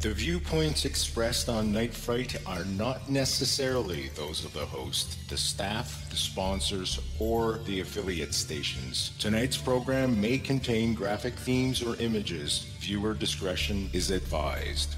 The viewpoints expressed on Night Fright are not necessarily those of the host, the staff, the sponsors, or the affiliate stations. Tonight's program may contain graphic themes or images. Viewer discretion is advised.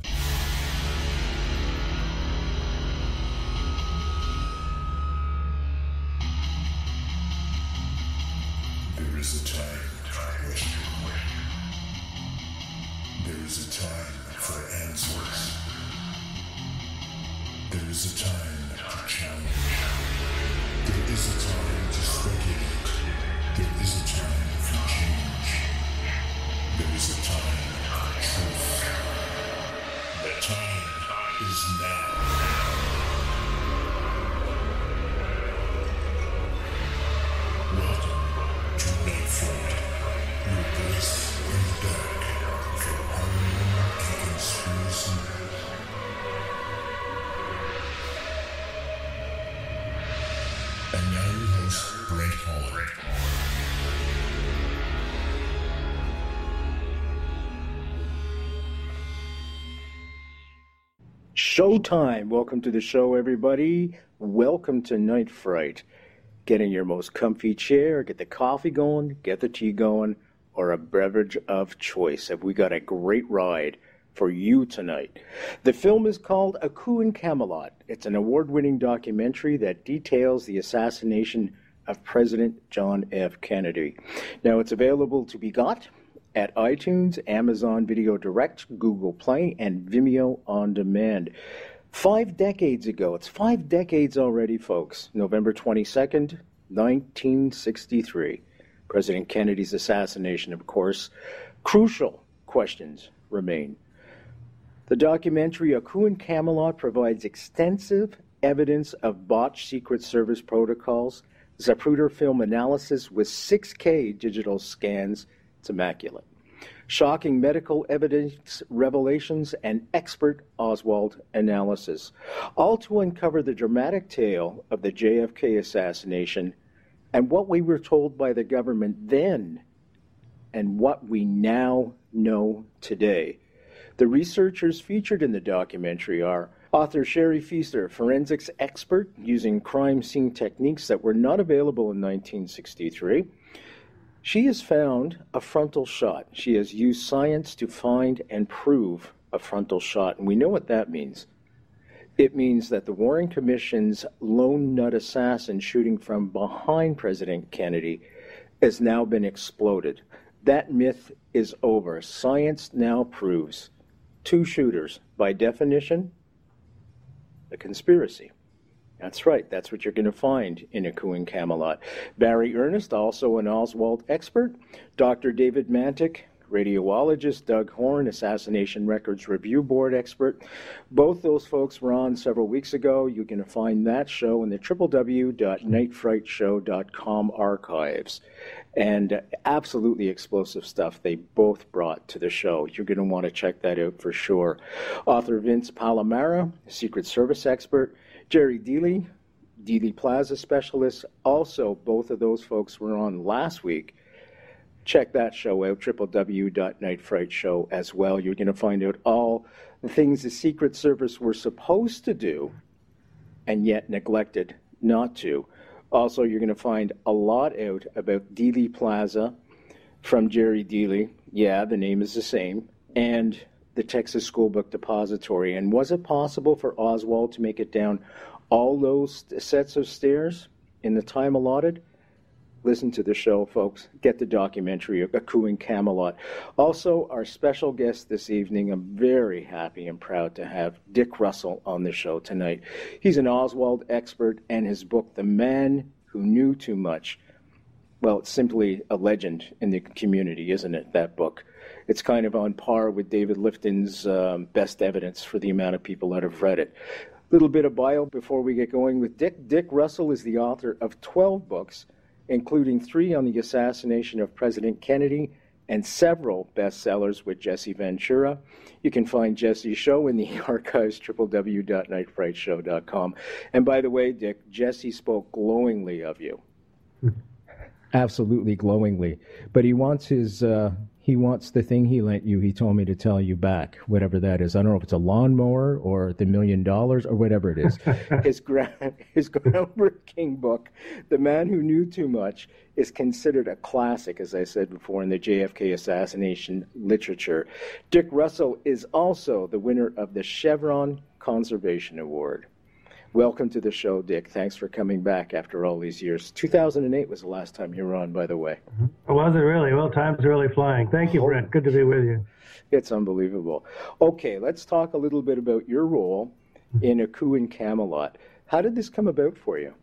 Showtime. Welcome to the show, everybody. Welcome to Night Fright. Get in your most comfy chair, get the coffee going, get the tea going, or a beverage of choice. Have we got a great ride for you tonight? The film is called A Coup in Camelot. It's an award winning documentary that details the assassination of President John F. Kennedy. Now, it's available to be got at iTunes, Amazon Video Direct, Google Play, and Vimeo On Demand. Five decades ago, it's five decades already, folks, November 22nd, 1963. President Kennedy's assassination, of course. Crucial questions remain. The documentary A Coup in Camelot provides extensive evidence of botched Secret Service protocols, Zapruder film analysis with 6K digital scans. It's immaculate. Shocking medical evidence revelations and expert Oswald analysis, all to uncover the dramatic tale of the JFK assassination and what we were told by the government then and what we now know today. The researchers featured in the documentary are author Sherry Fiester, forensics expert using crime scene techniques that were not available in 1963. She has found a frontal shot. She has used science to find and prove a frontal shot, and we know what that means. It means that the Warren Commission's lone nut assassin shooting from behind President Kennedy has now been exploded. That myth is over. Science now proves two shooters, by definition, a conspiracy. That's right, that's what you're going to find in A Coup in Camelot. Barry Ernest, also an Oswald expert. Dr. David Mantik, radiologist. Doug Horne, Assassination Records Review Board expert. Both those folks were on several weeks ago. You can find that show in the www.nightfrightshow.com archives. And absolutely explosive stuff they both brought to the show. You're going to want to check that out for sure. Author Vince Palamara, Secret Service expert. Jerry Dealey, Dealey Plaza specialist. Also, both of those folks were on last week. Check that show out, www.nightfrightshow as well. You're going to find out all the things the Secret Service were supposed to do and yet neglected not to. Also, you're going to find a lot out about Dealey Plaza from Jerry Dealey. Yeah, the name is the same. And the Texas School Book Depository. And was it possible for Oswald to make it down all those sets of stairs in the time allotted? Listen to the show, folks. Get the documentary, A Coup in Camelot. Also, our special guest this evening, I'm very happy and proud to have Dick Russell on the show tonight. He's an Oswald expert, and his book, The Man Who Knew Too Much, well, it's simply a legend in the community, isn't it, that book? It's kind of on par with David Lifton's um, best evidence for the amount of people that have read it. Little bit of bio before we get going with Dick. Dick Russell is the author of 12 books, including three on the assassination of President Kennedy and several bestsellers with Jesse Ventura. You can find Jesse's show in the archives, www.nightfrightshow.com. And by the way, Dick, Jesse spoke glowingly of you. absolutely glowingly. But he wants his uh, he wants the thing he lent you. He told me to tell you back, whatever that is. I don't know if it's a lawnmower or the million dollars or whatever it is. his, gra- his groundbreaking book, The Man Who Knew Too Much, is considered a classic, as I said before, in the JFK assassination literature. Dick Russell is also the winner of the Chevron Conservation Award. Welcome to the show, Dick. Thanks for coming back after all these years. 2008 was the last time you were on, by the way. Mm-hmm. Was it really? Well, time's really flying. Thank you. Brent. Good to be with you. It's unbelievable. Okay, let's talk a little bit about your role mm-hmm. in A Coup in Camelot. How did this come about for you?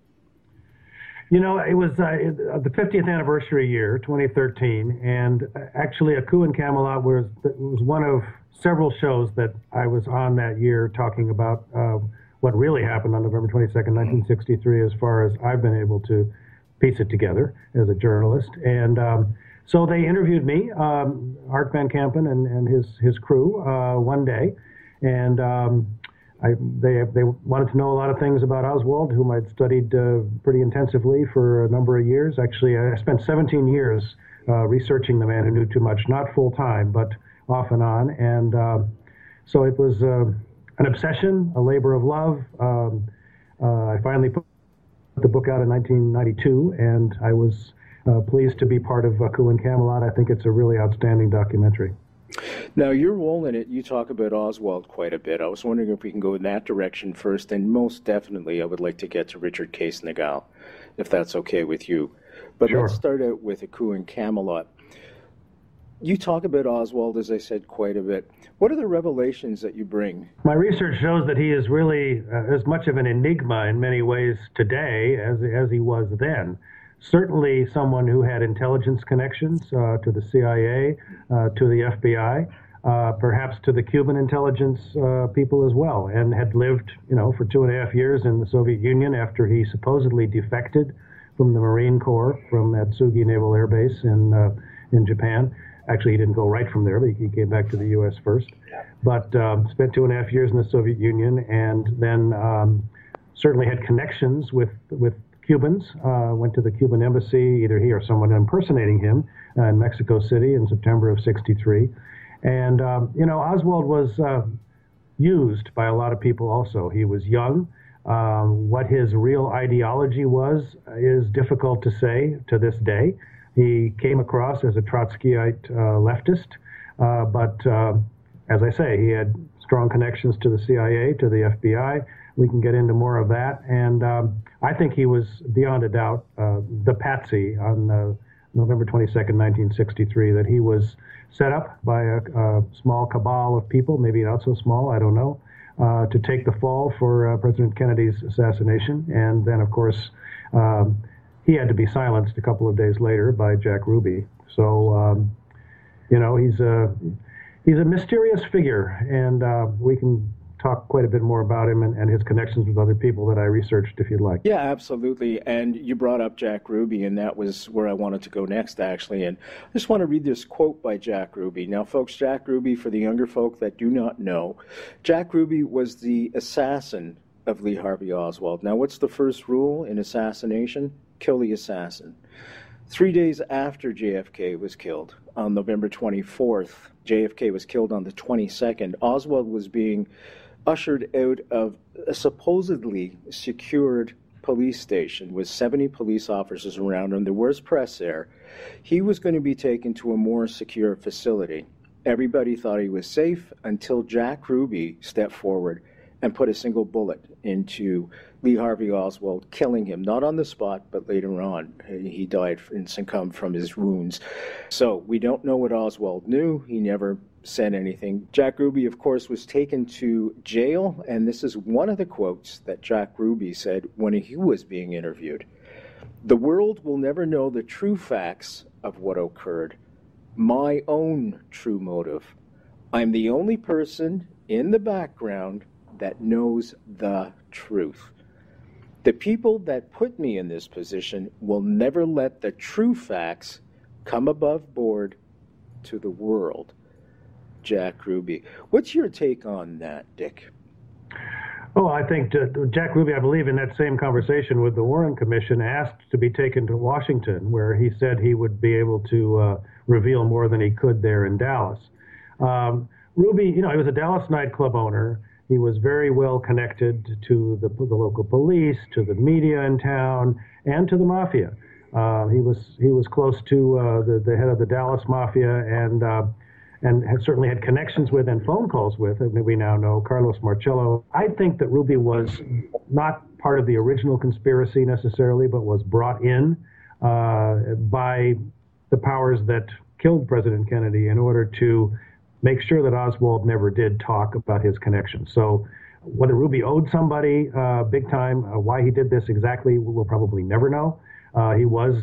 You know, it was uh, the 50th anniversary year, 2013, and uh, actually, A Coup in Camelot was was one of several shows that I was on that year talking about. Uh, what really happened on November 22nd, 1963, as far as I've been able to piece it together as a journalist. And um, so they interviewed me, um, Art Van Kampen and, and his, his crew, uh, one day. And um, I, they, they wanted to know a lot of things about Oswald, whom I'd studied uh, pretty intensively for a number of years. Actually, I spent 17 years uh, researching the man who knew too much, not full time, but off and on. And uh, so it was uh, an obsession, a labor of love. Um, uh, I finally put the book out in 1992, and I was uh, pleased to be part of uh, Coup in Camelot. I think it's a really outstanding documentary. Now, your role in it, you talk about Oswald quite a bit. I was wondering if we can go in that direction first, and most definitely, I would like to get to Richard Case Nagell, if that's okay with you. But sure. let's start out with a coup in Camelot. You talk about Oswald, as I said, quite a bit. What are the revelations that you bring? My research shows that he is really uh, as much of an enigma in many ways today as, as he was then. Certainly, someone who had intelligence connections uh, to the CIA, uh, to the FBI, uh, perhaps to the Cuban intelligence uh, people as well, and had lived, you know, for two and a half years in the Soviet Union after he supposedly defected from the Marine Corps from Atsugi Naval Air Base in uh, in Japan Actually, he didn't go right from there, but he came back to the U.S. first. But um, spent two and a half years in the Soviet Union, and then um, certainly had connections with with Cubans. Uh, went to the Cuban embassy, either he or someone impersonating him, uh, in Mexico City in September of '63. And um, you know, Oswald was uh, used by a lot of people. Also, he was young. Um, what his real ideology was is difficult to say to this day. He came across as a Trotskyite uh, leftist, uh, but uh, as I say, he had strong connections to the CIA, to the FBI. We can get into more of that. And um, I think he was, beyond a doubt, uh, the patsy on uh, November 22nd, 1963, that he was set up by a, a, small cabal of people, maybe not so small, I don't know, uh, to take the fall for President Kennedy's assassination. And then, of course, um, he had to be silenced a couple of days later by Jack Ruby. So, um, you know, he's a he's a mysterious figure, and uh, we can talk quite a bit more about him and, and, his connections with other people that I researched, if you'd like. Yeah, absolutely. And you brought up Jack Ruby, and that was where I wanted to go next, actually. And I just want to read this quote by Jack Ruby. Now, folks, Jack Ruby, for the younger folk that do not know, Jack Ruby was the assassin of Lee Harvey Oswald. Now, what's the first rule in assassination? Kill the assassin. Three days after JFK was killed, on November 24th, JFK was killed on the 22nd, Oswald was being ushered out of a supposedly secured police station with 70 police officers around him. There was press there. He was going to be taken to a more secure facility. Everybody thought he was safe until Jack Ruby stepped forward and put a single bullet into Lee Harvey Oswald, killing him, not on the spot, but later on. He died and succumbed from his wounds. So we don't know what Oswald knew. He never said anything. Jack Ruby, of course, was taken to jail, and this is one of the quotes that Jack Ruby said when he was being interviewed. The world will never know the true facts of what occurred, my own true motive. I'm the only person in the background that knows the truth. The people that put me in this position will never let the true facts come above board to the world. Jack Ruby. What's your take on that, Dick? Oh, I think Jack Ruby, I believe, in that same conversation with the Warren Commission, asked to be taken to Washington, where he said he would be able to uh, reveal more than he could there in Dallas. Um, Ruby, you know, he was a Dallas nightclub owner. He was very well connected to the, the local police, to the media in town, and to the mafia. Uh, he was he was close to uh, the the head of the Dallas mafia, and uh, and had certainly had connections with and phone calls with, and we now know Carlos Marcello. I think that Ruby was not part of the original conspiracy necessarily, but was brought in uh, by the powers that killed President Kennedy in order to make sure that Oswald never did talk about his connection. So whether Ruby owed somebody uh, big time, uh, why he did this exactly, we'll probably never know. Uh, he was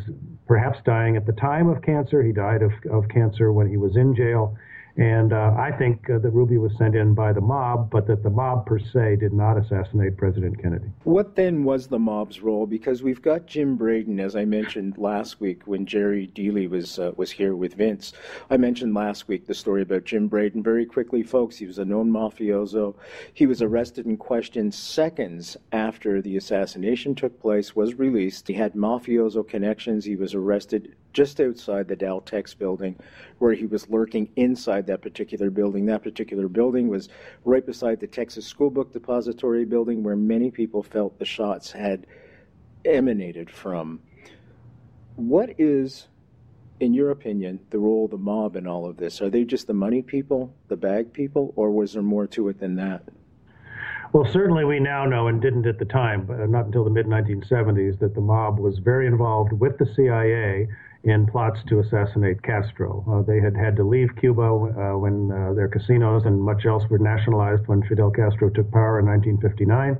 perhaps dying at the time of cancer. He died of, of cancer when he was in jail. And uh, I think uh, that Ruby was sent in by the mob, but that the mob per se did not assassinate President Kennedy. What then was the mob's role? Because we've got Jim Braden, as I mentioned last week when Jerry Dealey was uh, was here with Vince. I mentioned last week the story about Jim Braden. Very quickly, folks, he was a known mafioso. He was arrested and questioned seconds after the assassination took place. Was released. He had mafioso connections. He was arrested just outside the Daltex building, where he was lurking inside that particular building. That particular building was right beside the Texas School Book Depository building, where many people felt the shots had emanated from. What is, in your opinion, the role of the mob in all of this? Are they just the money people, the bag people, or was there more to it than that? Well, certainly we now know, and didn't at the time, but not until the mid 1970s, that the mob was very involved with the CIA in plots to assassinate Castro. Uh, they had had to leave Cuba uh, when uh, their casinos and much else were nationalized when Fidel Castro took power in 1959.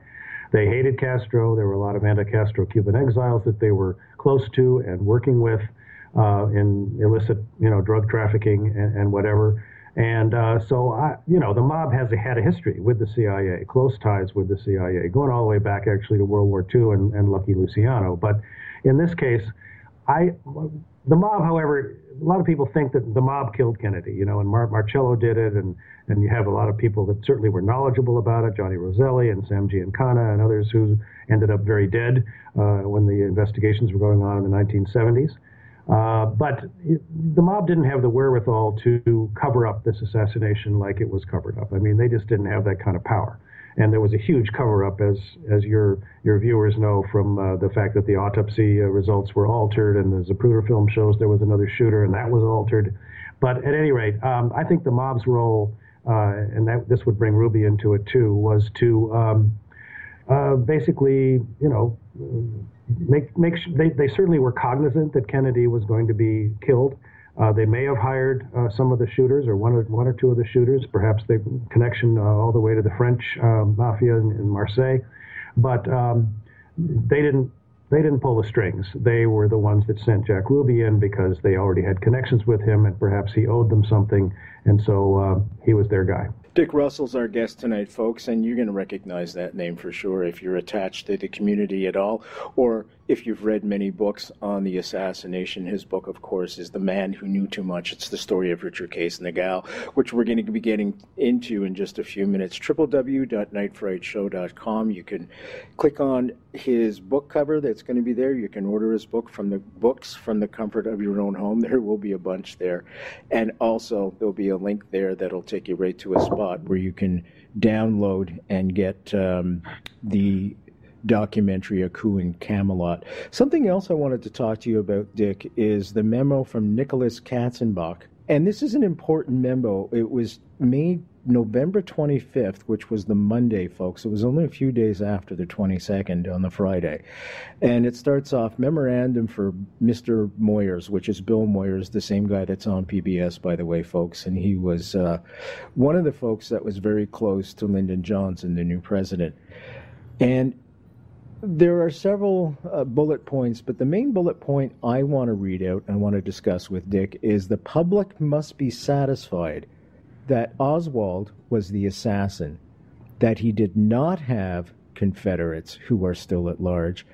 They hated Castro. There were a lot of anti-Castro Cuban exiles that they were close to and working with uh, in illicit, you know, drug trafficking and, and whatever. And uh, so, I, you know, the mob has a, had a history with the CIA, close ties with the CIA, going all the way back actually to World War II and, and Lucky Luciano. But in this case, I, the mob, however, a lot of people think that the mob killed Kennedy, you know, and Mar- Marcello did it, and and you have a lot of people that certainly were knowledgeable about it, Johnny Roselli and Sam Giancana and others who ended up very dead uh, when the investigations were going on in the 1970s. Uh, but the mob didn't have the wherewithal to cover up this assassination like it was covered up. I mean, they just didn't have that kind of power and there was a huge cover-up, as as your your viewers know from uh, the fact that the autopsy uh, results were altered, and the Zapruder film shows there was another shooter, and that was altered. But at any rate, um, I think the mob's role, uh, and that this would bring Ruby into it too, was to um, uh, basically, you know, make make they they certainly were cognizant that Kennedy was going to be killed. Uh, they may have hired uh, some of the shooters, or one or one or two of the shooters, perhaps the connection uh, all the way to the French uh, mafia in, in, Marseille, but um, they didn't. They didn't pull the strings. They were the ones that sent Jack Ruby in because they already had connections with him, and perhaps he owed them something, and so uh, he was their guy. Dick Russell's our guest tonight, folks, and you're going to recognize that name for sure if you're attached to the community at all, or if you've read many books on the assassination, his book, of course, is The Man Who Knew Too Much. It's the story of Richard Case Nagell, which we're going to be getting into in just a few minutes. www.nightfrightshow.com. You can click on his book cover that's going to be there. You can order his book from the books from the comfort of your own home. There will be a bunch there. And also, there'll be a link there that'll take you right to a spot where you can download and get um, the documentary A Coup in Camelot. Something else I wanted to talk to you about, Dick, is the memo from Nicholas Katzenbach. And this is an important memo. It was made November 25th, which was the Monday, folks. It was only a few days after the 22nd on the Friday. And it starts off memorandum for Mr. Moyers, which is Bill Moyers, the same guy that's on PBS, by the way, folks. And he was uh, one of the folks that was very close to Lyndon Johnson, the new president. And there are several uh, bullet points, but the main bullet point I want to read out and want to discuss with Dick is the public must be satisfied that Oswald was the assassin, that he did not have Confederates who are still at large,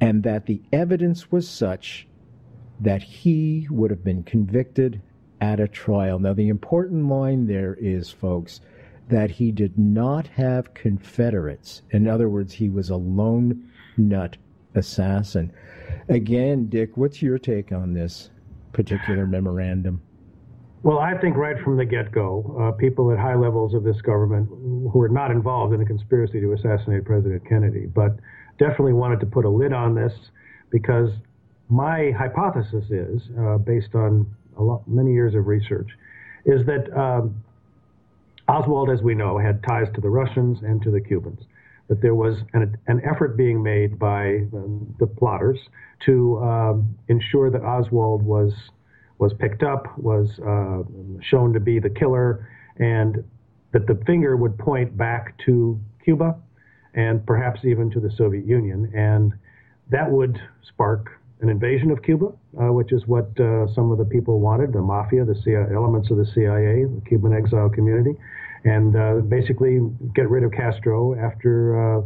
and that the evidence was such that he would have been convicted at a trial. Now, the important line there is, folks, that he did not have Confederates. In other words, he was a lone nut assassin. Again, Dick, what's your take on this particular memorandum? Well, I think right from the get go, uh, people at high levels of this government who were not involved in a conspiracy to assassinate President Kennedy, but definitely wanted to put a lid on this because my hypothesis is, uh, based on lot, many years of research, is that um, Oswald, as we know, had ties to the Russians and to the Cubans. That there was an, an effort being made by um, the plotters to um, ensure that Oswald was was picked up, was uh, shown to be the killer, and that the finger would point back to Cuba and perhaps even to the Soviet Union. And that would spark an invasion of Cuba, uh, which is what uh, some of the people wanted the mafia, the CIA, elements of the CIA, the Cuban exile community, and uh, basically get rid of Castro after uh,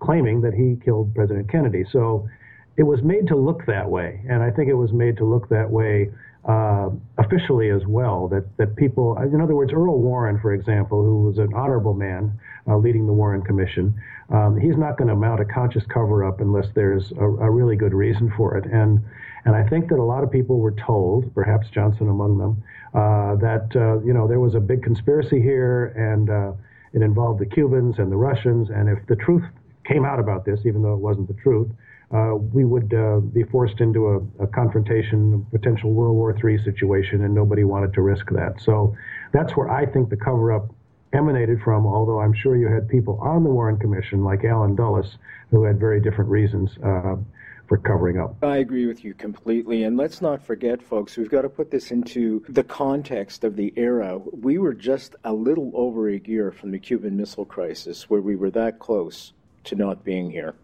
claiming that he killed President Kennedy. So it was made to look that way, and I think it was made to look that way uh, officially as well. That that people, in other words, Earl Warren, for example, who was an honorable man uh, leading the Warren Commission, um, he's not going to mount a conscious cover-up unless there's a, a, really good reason for it. And and I think that a lot of people were told, perhaps Johnson among them, uh, that uh, you know there was a big conspiracy here and uh, it involved the Cubans and the Russians. And if the truth came out about this, even though it wasn't the truth, uh, we would uh, be forced into a, a, confrontation, potential World War III situation, and nobody wanted to risk that. So that's where I think the cover up emanated from, although I'm sure you had people on the Warren Commission, like Alan Dulles, who had very different reasons. Uh, for covering up. I agree with you completely. And let's not forget, folks, we've got to put this into the context of the era. We were just a little over a year from the Cuban Missile Crisis, where we were that close to not being here.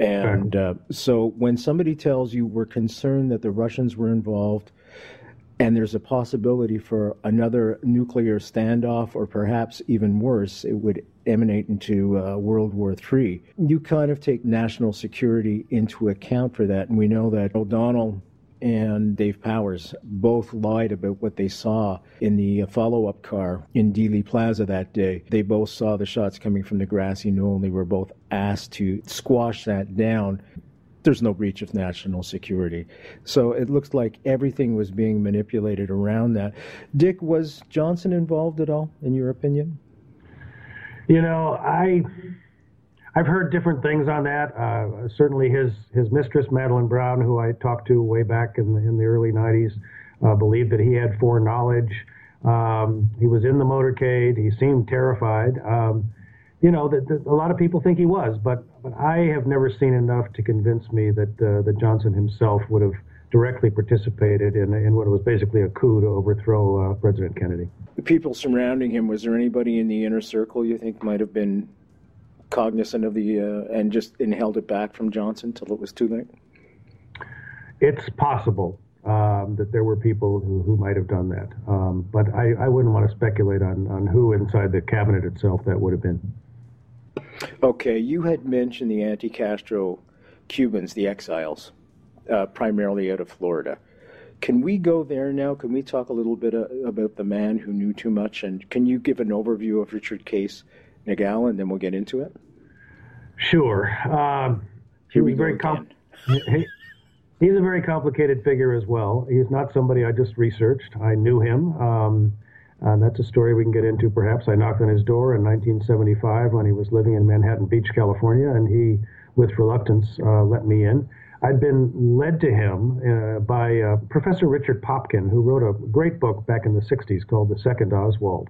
And uh, so when somebody tells you we're concerned that the Russians were involved and there's a possibility for another nuclear standoff or perhaps even worse, it would emanate into uh, World War III, you kind of take national security into account for that. And we know that O'Donnell and Dave Powers both lied about what they saw in the follow up car in Dealey Plaza that day. They both saw the shots coming from the grassy knoll and they were both asked to squash that down. There's no breach of national security. So it looks like everything was being manipulated around that. Dick, was Johnson involved at all, in your opinion? You know, I I've heard different things on that. Uh, certainly, his his mistress Madeline Brown, who I talked to way back in the, in the early '90s, uh, believed that he had foreknowledge. Um, he was in the motorcade. He seemed terrified. Um, you know, that, that, a lot of people think he was, but but I have never seen enough to convince me that uh, that Johnson himself would have directly participated in in what was basically a coup to overthrow uh, President Kennedy. The people surrounding him. Was there anybody in the inner circle you think might have been cognizant of the uh, and just and held it back from Johnson till it was too late? It's possible um, that there were people who, who might have done that, um, but I, I wouldn't want to speculate on, on who inside the cabinet itself that would have been. Okay, you had mentioned the anti-Castro Cubans, the exiles, uh, primarily out of Florida. Can we go there now? Can we talk a little bit uh, about the man who knew too much? And can you give an overview of Richard Case Nagell, and then we'll get into it? Sure. Um, Here we very com- he, he's a very complicated figure as well. He's not somebody I just researched. I knew him. Um, uh, that's a story we can get into perhaps. I knocked on his door in 1975 when he was living in Manhattan Beach, California, and he, with reluctance, uh, let me in. I'd been led to him uh, by uh, Professor Richard Popkin, who wrote a great book back in the 60s called The Second Oswald.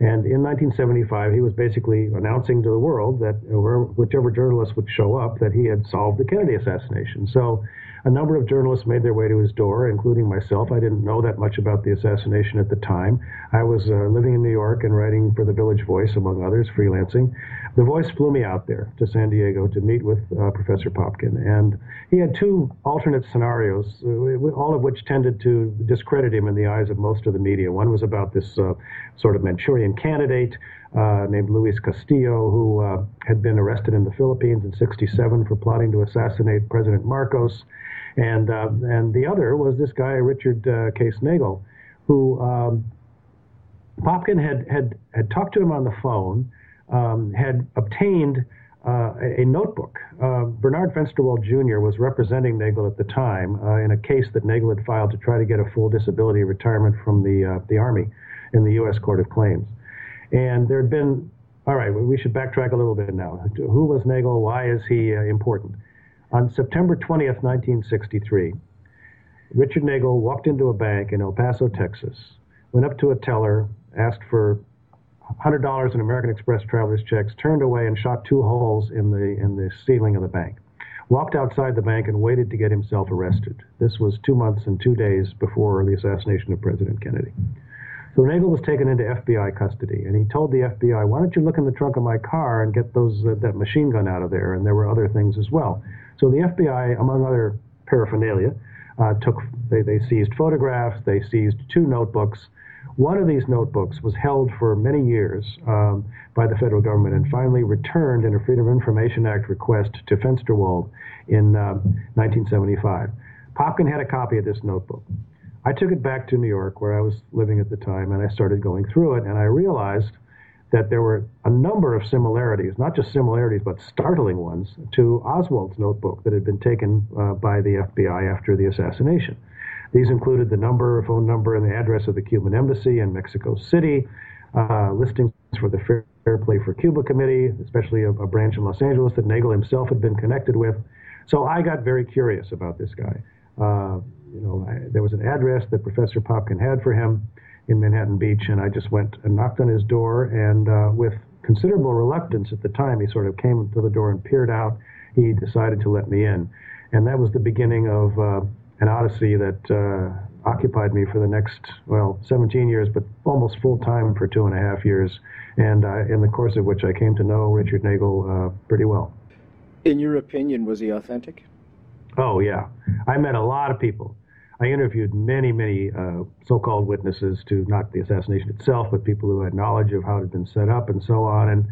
And in 1975, he was basically announcing to the world that whichever journalist would show up, that he had solved the Kennedy assassination. So a number of journalists made their way to his door, including myself. I didn't know that much about the assassination at the time. I was uh, living in New York and writing for the Village Voice, among others, freelancing. The Voice flew me out there to San Diego to meet with uh, Professor Popkin, and he had two alternate scenarios, uh, all of which tended to discredit him in the eyes of most of the media. One was about this uh, sort of Manchurian candidate. Uh, named Luis Castillo, who uh, had been arrested in the Philippines in 67 for plotting to assassinate President Marcos. And, uh, and the other was this guy, Richard uh, Case Nagell, who um, Popkin had, had, had talked to him on the phone, um, had obtained uh, a, a, notebook. Uh, Bernard Fensterwald Jr. was representing Nagell at the time uh, in a case that Nagell had filed to try to get a full disability retirement from the, uh, the Army in the U.S. Court of Claims. And there had been, all right, we should backtrack a little bit now. Who was Nagell? Why is he uh, important? On September 20th, 1963, Richard Nagell walked into a bank in El Paso, Texas, went up to a teller, asked for $100 in American Express traveler's checks, turned away and shot two holes in the, in the ceiling of the bank. Walked outside the bank and waited to get himself arrested. This was two months and two days before the assassination of President Kennedy. So Nagell was taken into FBI custody, and he told the FBI, "Why don't you look in the trunk of my car and get those uh, that machine gun out of there?" And there were other things as well. So the FBI, among other paraphernalia, uh, took they, they seized photographs, they seized two notebooks. One of these notebooks was held for many years um, by the federal government and finally returned in a Freedom of Information Act request to Fensterwald in uh, 1975. Popkin had a copy of this notebook. I took it back to New York, where I was living at the time, and I started going through it, and I realized that there were a number of similarities, not just similarities, but startling ones, to Oswald's notebook that had been taken uh, by the FBI after the assassination. These included the number, phone number, and the address of the Cuban embassy in Mexico City, uh, listings for the Fair Play for Cuba Committee, especially a, a branch in Los Angeles that Nagell himself had been connected with. So I got very curious about this guy. Uh, you know, I, there was an address that Professor Popkin had for him in Manhattan Beach, and I just went and knocked on his door, and uh, with considerable reluctance at the time, he sort of came to the door and peered out. He decided to let me in, and that was the beginning of uh, an odyssey that uh, occupied me for the next, well, 17 years, but almost full time for two and a half years, and uh, in the course of which I came to know Richard Nagell uh, pretty well. In your opinion, was he authentic? Oh, yeah. I met a lot of people I interviewed many, many uh, so-called witnesses to not the assassination itself, but people who had knowledge of how it had been set up and so on. And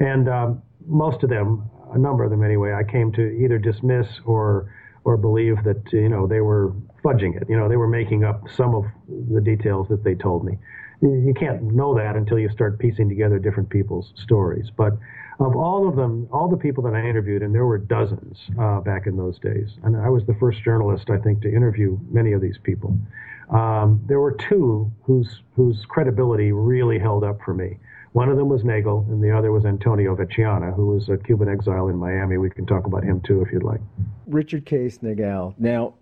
and um, most of them, a number of them anyway, I came to either dismiss or or believe that you know they were fudging it. You know, they were making up some of the details that they told me. You can't know that until you start piecing together different people's stories. But of all of them, all the people that I interviewed, and there were dozens uh, back in those days, and I was the first journalist, I think, to interview many of these people. Um, there were two whose whose credibility really held up for me. One of them was Nagell, and the other was Antonio Veciana, who was a Cuban exile in Miami. We can talk about him too if you'd like. Richard Case Nagell. Now,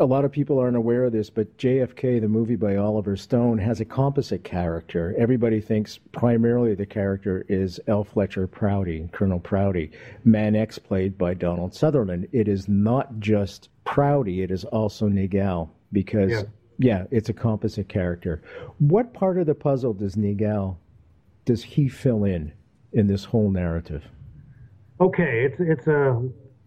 a lot of people aren't aware of this, but JFK, the movie by Oliver Stone, has a composite character. Everybody thinks primarily the character is L. Fletcher Prouty, Colonel Prouty. Man X played by Donald Sutherland. It is not just Prouty, it is also Nagell because, yeah. yeah, it's a composite character. What part of the puzzle does Nagell, does he fill in in this whole narrative? Okay, it's it's a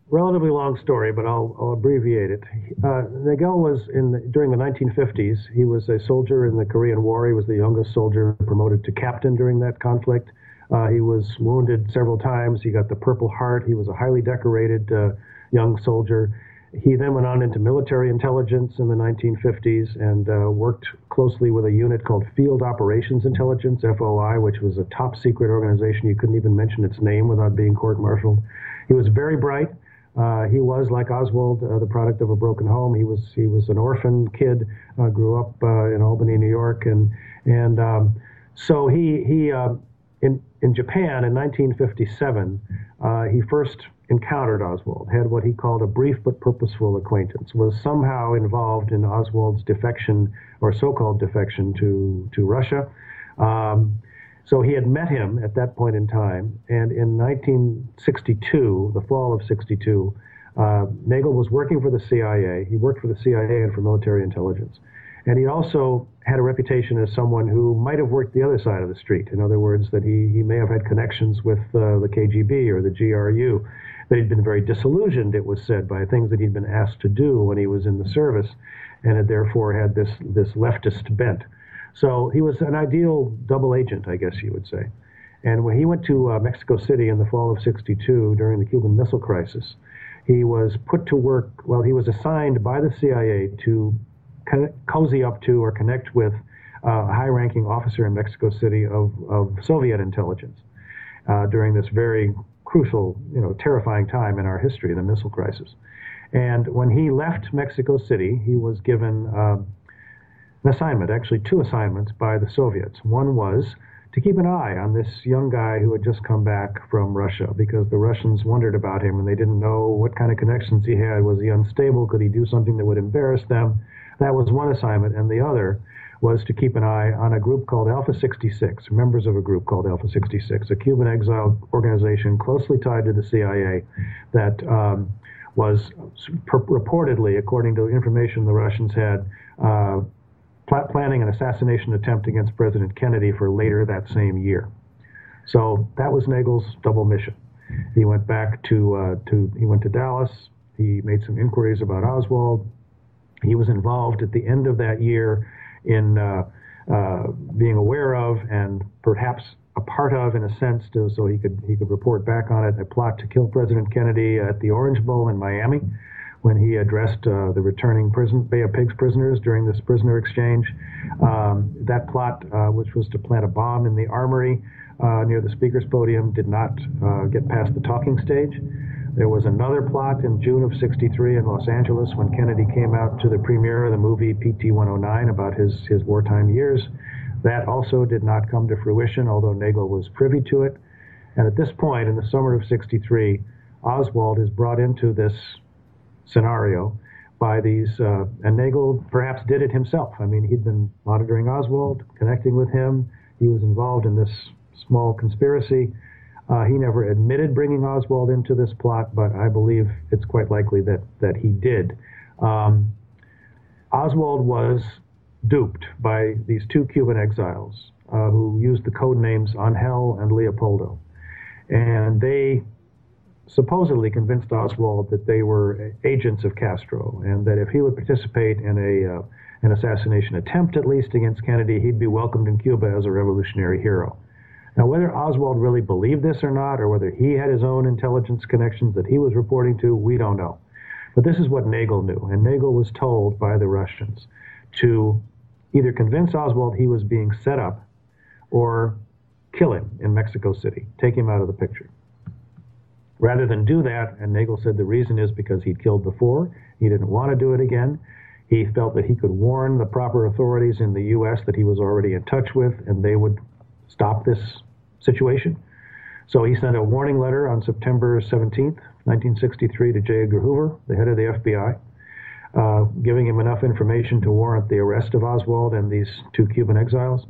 relatively long story, but I'll, I'll abbreviate it. Uh, Nagell was in the, during the 1950s. He was a soldier in the Korean War. He was the youngest soldier promoted to captain during that conflict. Uh, he was wounded several times. He got the Purple Heart. He was a highly decorated uh, young soldier. He then went on into military intelligence in the 1950s and uh, worked closely with a unit called Field Operations Intelligence, FOI, which was a top secret organization. You couldn't even mention its name without being court martialed. He was very bright. Uh, he was like Oswald, uh, the product of a broken home. He was he was an orphan kid, uh, grew up uh, in Albany, New York, and and um, so he he uh, in in Japan in 1957 uh, he first encountered Oswald, had what he called a brief but purposeful acquaintance, was somehow involved in Oswald's defection or so-called defection to to Russia. Um, so he had met him at that point in time, and in 1962, the fall of 62, uh, Nagell was working for the CIA. He worked for the CIA and for military intelligence. And he also had a reputation as someone who might have worked the other side of the street. In other words, that he, he may have had connections with uh, the KGB or the GRU, that he'd been very disillusioned, it was said, by things that he'd been asked to do when he was in the service, and had therefore had this, this leftist bent. So he was an ideal double agent, I guess you would say. And when he went to uh, Mexico City in the fall of 62 during the Cuban Missile Crisis, he was put to work, well, he was assigned by the CIA to cozy up to or connect with uh, high-ranking officer in Mexico City of, of Soviet intelligence uh, during this very crucial, you know, terrifying time in our history, the missile crisis. And when he left Mexico City, he was given um, an assignment, actually two assignments by the Soviets. One was to keep an eye on this young guy who had just come back from Russia because the Russians wondered about him and they didn't know what kind of connections he had. Was he unstable? Could he do something that would embarrass them? That was one assignment. And the other was to keep an eye on a group called Alpha 66, members of a group called Alpha 66, a Cuban exile organization closely tied to the CIA that um, was purportedly, according to information the Russians had, uh, planning an assassination attempt against President Kennedy for later that same year. So that was Nagell's double mission. He went back to uh, to he went to Dallas. He made some inquiries about Oswald. He was involved at the end of that year in uh, uh, being aware of and perhaps a part of, in a sense, to, so he could he could report back on it, a plot to kill President Kennedy at the Orange Bowl in Miami when he addressed uh, the returning prison, Bay of Pigs prisoners during this prisoner exchange. Um, that plot, uh, which was to plant a bomb in the armory uh, near the speaker's podium, did not uh, get past the talking stage. There was another plot in June of 63 in Los Angeles when Kennedy came out to the premiere of the movie PT 109 about his, his wartime years. That also did not come to fruition, although Nagell was privy to it. And at this point, in the summer of 63, Oswald is brought into this scenario by these, uh, and Nagell perhaps did it himself. I mean, he'd been monitoring Oswald, connecting with him. He was involved in this small conspiracy. Uh, he never admitted bringing Oswald into this plot, but I believe it's quite likely that, that he did. Um, Oswald was duped by these two Cuban exiles uh, who used the code names Angel and Leopoldo. And they supposedly convinced Oswald that they were agents of Castro and that if he would participate in a uh, an assassination attempt, at least against Kennedy, he'd be welcomed in Cuba as a revolutionary hero. Now, whether Oswald really believed this or not, or whether he had his own intelligence connections that he was reporting to, we don't know. But this is what Nagell knew, and Nagell was told by the Russians to either convince Oswald he was being set up or kill him in Mexico City, take him out of the picture. Rather than do that, and Nagell said the reason is because he'd killed before, he didn't want to do it again. He felt that he could warn the proper authorities in the U.S. that he was already in touch with, and they would stop this situation. So he sent a warning letter on September 17th, 1963, to J. Edgar Hoover, the head of the FBI, uh, giving him enough information to warrant the arrest of Oswald and these two Cuban exiles.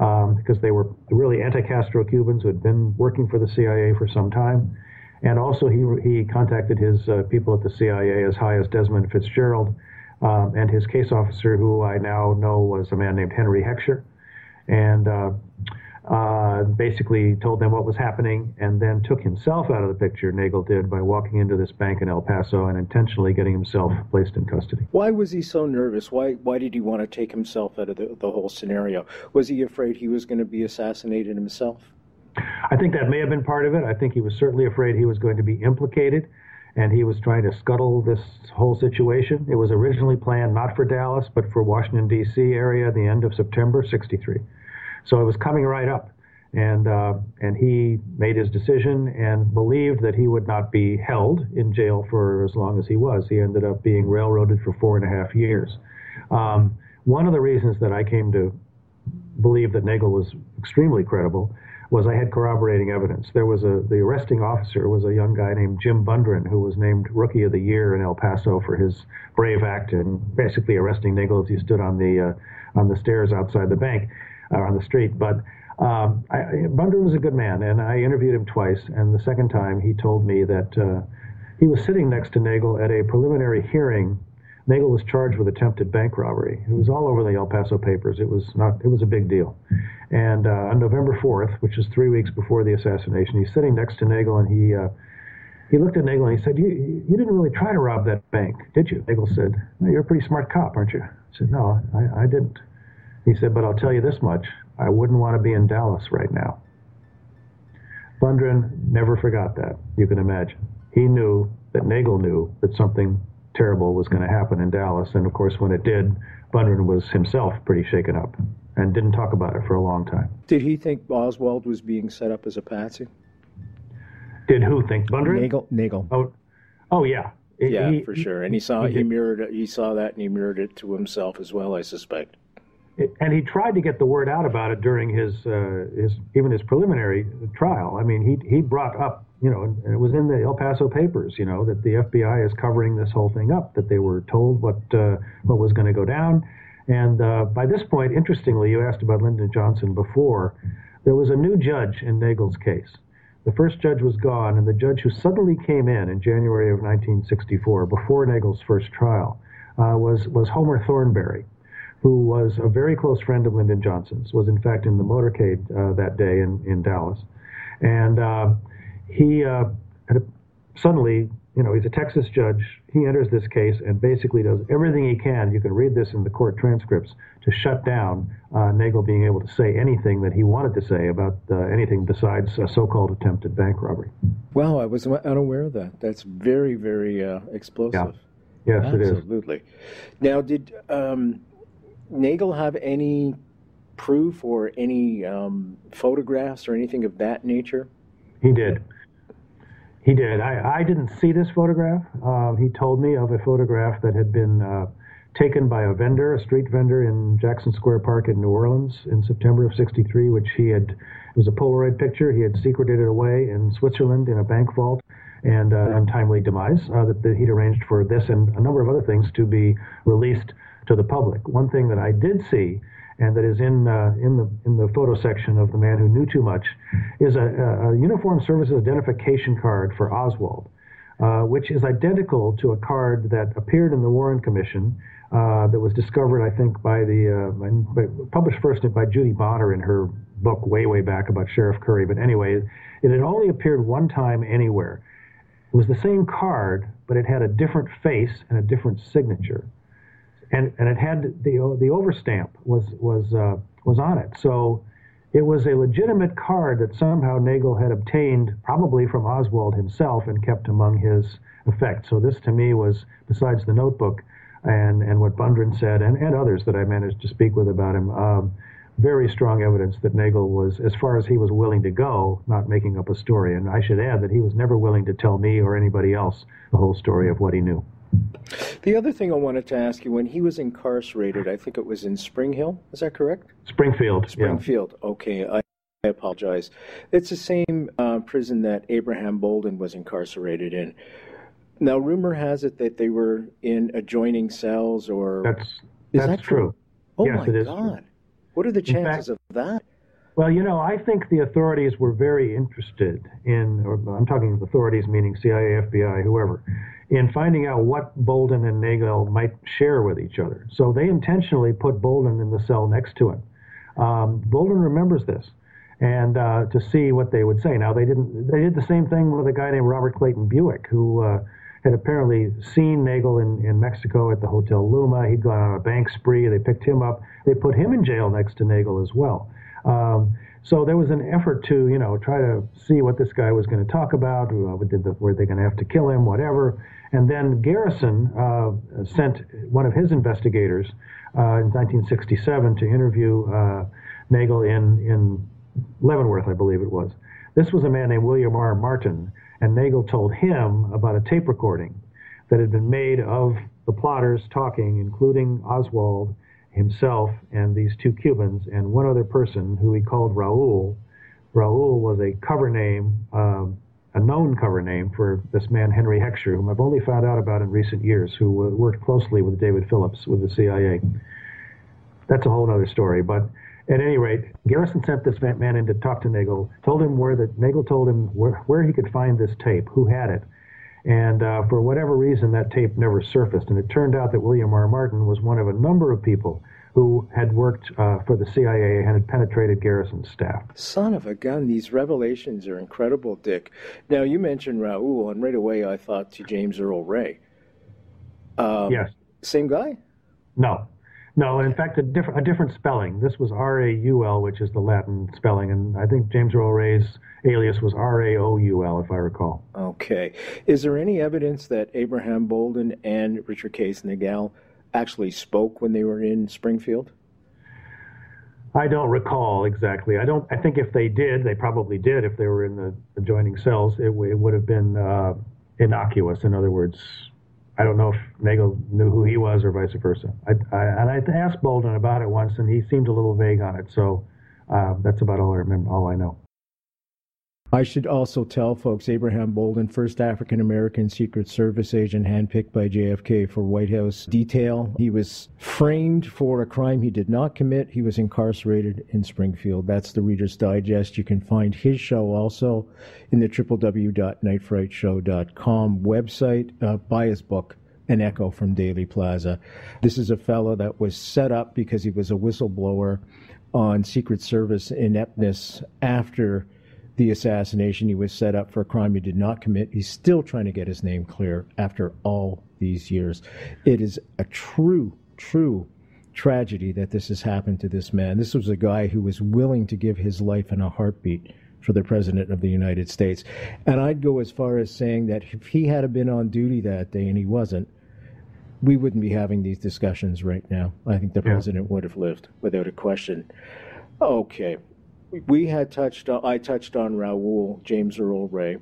Um, because they were really anti-Castro Cubans who had been working for the CIA for some time. And also, he, he contacted his uh, people at the CIA as high as Desmond Fitzgerald um, and his case officer, who I now know was a man named Henry Heckscher, and uh, uh, basically told them what was happening and then took himself out of the picture, Nagell did, by walking into this bank in El Paso and intentionally getting himself placed in custody. Why was he so nervous? Why, why did he want to take himself out of the, the whole scenario? Was he afraid he was going to be assassinated himself? I think that may have been part of it. I think he was certainly afraid he was going to be implicated and he was trying to scuttle this whole situation. It was originally planned not for Dallas, but for Washington, D.C. area at the end of September 63. So it was coming right up. And, uh, and he made his decision and believed that he would not be held in jail for as long as he was. He ended up being railroaded for four and a half years. Um, one of the reasons that I came to believe that Nagell was extremely credible was I had corroborating evidence. There was a the arresting officer was a young guy named Jim Bundren who was named Rookie of the Year in El Paso for his brave act in basically arresting Nagell as he stood on the uh, on the stairs outside the bank or uh, on the street. But um, I, Bundren was a good man, and I interviewed him twice. And the second time, he told me that uh, he was sitting next to Nagell at a preliminary hearing Nagell was charged with attempted bank robbery. It was all over the El Paso papers. It was not. It was a big deal. And uh, on November 4th, which is three weeks before the assassination, he's sitting next to Nagell, and he uh, he looked at Nagell and he said, "You you didn't really try to rob that bank, did you?" Nagell said, no, "You're a pretty smart cop, aren't you?" I said, "No, I, I didn't." He said, "But I'll tell you this much: I wouldn't want to be in Dallas right now." Bundren never forgot that. You can imagine. He knew that Nagell knew that something terrible was going to happen in Dallas. And of course, when it did, Bundren was himself pretty shaken up and didn't talk about it for a long time. Did he think Oswald was being set up as a patsy? Did who think Bundren? Nagell. Nagell. Oh, oh yeah. Yeah, He- for sure. And he saw he he, mirrored it. He saw that and he mirrored it to himself as well. I suspect. and he tried to get the word out about it during his uh, his even his preliminary trial. I mean, he he brought up, you know, and it was in the El Paso papers, you know, that the FBI is covering this whole thing up. That they were told what uh, what was going to go down, and uh, by this point, interestingly, you asked about Lyndon Johnson before. There was a new judge in Nagell's case. The first judge was gone, and the judge who suddenly came in in January of 1964, before Nagell's first trial, uh, was was Homer Thornberry who was a very close friend of Lyndon Johnson's, was in fact in the motorcade uh, that day in, in Dallas. And uh, he uh, suddenly, you know, he's a Texas judge. He enters this case and basically does everything he can. You can read this in the court transcripts to shut down uh, Nagell being able to say anything that he wanted to say about uh, anything besides a so-called attempted bank robbery. Wow, I was unaware of that. That's very, very uh, explosive. Yes, it is. Absolutely. Now, did um, Nagell have any proof or any um, photographs or anything of that nature? He did. He did. I, I didn't see this photograph. Um, he told me of a photograph that had been uh, taken by a vendor, a street vendor in Jackson Square Park in New Orleans in September of 63, which he had, it was a Polaroid picture. He had secreted it away in Switzerland in a bank vault and uh, untimely demise uh, that, that he'd arranged for this and a number of other things to be released to the public. One thing that I did see and that is in uh, in the in the photo section of the man who knew too much, is a, a uniform services identification card for Oswald, uh, which is identical to a card that appeared in the Warren Commission uh, that was discovered, I think, by the uh, by- published first by Judy Bonner in her book way way back about Sheriff Curry. But anyway, it had only appeared one time anywhere. It was the same card, but it had a different face and a different signature and and it had the the overstamp was was uh, was on it. So it was a legitimate card that somehow Nagell had obtained, probably from Oswald himself, and kept among his effects. So this to me was, besides the notebook and and what Bundren said, and, and others that I managed to speak with about him. Um, very strong evidence that Nagell was, as far as he was willing to go, not making up a story. And I should add that he was never willing to tell me or anybody else the whole story of what he knew. The other thing I wanted to ask you when he was incarcerated, I think it was in Spring Hill, is that correct? Springfield. yeah. Springfield. Okay, I, I apologize. It's the same uh, prison that Abraham Bolden was incarcerated in. Now, rumor has it that they were in adjoining cells, or That's Is that's that true? true. oh yes, my it is true. God, what are the fact- chances of that? Well, you know, I think the authorities were very interested in, or I'm talking of authorities meaning CIA, FBI, whoever, in finding out what Bolden and Nagell might share with each other. So they intentionally put Bolden in the cell next to him. Um, Bolden remembers this, and uh, to see what they would say. Now they didn't. They did the same thing with a guy named Robert Clayton Buick, who uh, had apparently seen Nagell in, in Mexico at the Hotel Luma. He'd gone on a bank spree. They picked him up. They put him in jail next to Nagell as well. Um, so there was an effort to, you know, try to see what this guy was going to talk about. Uh, did the, were they going to have to kill him? Whatever. And then Garrison uh, sent one of his investigators uh, in 1967 to interview uh, Nagell in in Leavenworth, I believe it was. This was a man named William R. Martin, and Nagell told him about a tape recording that had been made of the plotters talking, including Oswald himself and these two Cubans and one other person who he called Raul. Raul was a cover name, um, a known cover name for this man Henry Heckscher, whom I've only found out about in recent years, who worked closely with David Phillips with the CIA. That's a whole other story, but at any rate, Garrison sent this man man in to talk to Nagell, told him where the Nagell told him where, where he could find this tape, who had it. And uh, for whatever reason, that tape never surfaced. And it turned out that William R. Martin was one of a number of people who had worked uh, for the CIA and had penetrated Garrison's staff. Son of a gun, these revelations are incredible, Dick. Now, you mentioned Raul, and right away I thought to James Earl Ray. Um, yes. Same guy? No. No, in fact, a, diff- a different spelling. This was R A U L, which is the Latin spelling, and I think James Earl Ray's alias was R A O U L, if I recall. Okay. Is there any evidence that Abraham Bolden and Richard Case Nagell actually spoke when they were in Springfield? I don't recall exactly. I don't. I think if they did, they probably did. If they were in the adjoining cells, it, it would have been uh, innocuous. In other words, I don't know if Nagell knew who he was or vice versa. I, I, and I asked Bolden about it once, and he seemed a little vague on it. So uh, that's about all I remember. All I know. I should also tell folks Abraham Bolden, first African American Secret Service agent handpicked by JFK for White House detail. He was framed for a crime he did not commit. He was incarcerated in Springfield. That's the Reader's Digest. You can find his show also in the www.nightfrightshow.com website. Uh, buy his book. An Echo from Dealey Plaza. This is a fellow that was set up because he was a whistleblower on Secret Service ineptness after the assassination. He was set up for a crime he did not commit. He's still trying to get his name clear after all these years. It is a true, true tragedy that this has happened to this man. This was a guy who was willing to give his life in a heartbeat for the President of the United States. And I'd go as far as saying that if he had been on duty that day and he wasn't, we wouldn't be having these discussions right now. I think the yeah. president would have lived without a question. Okay we had touched on, I touched on Raoul James Earl Ray,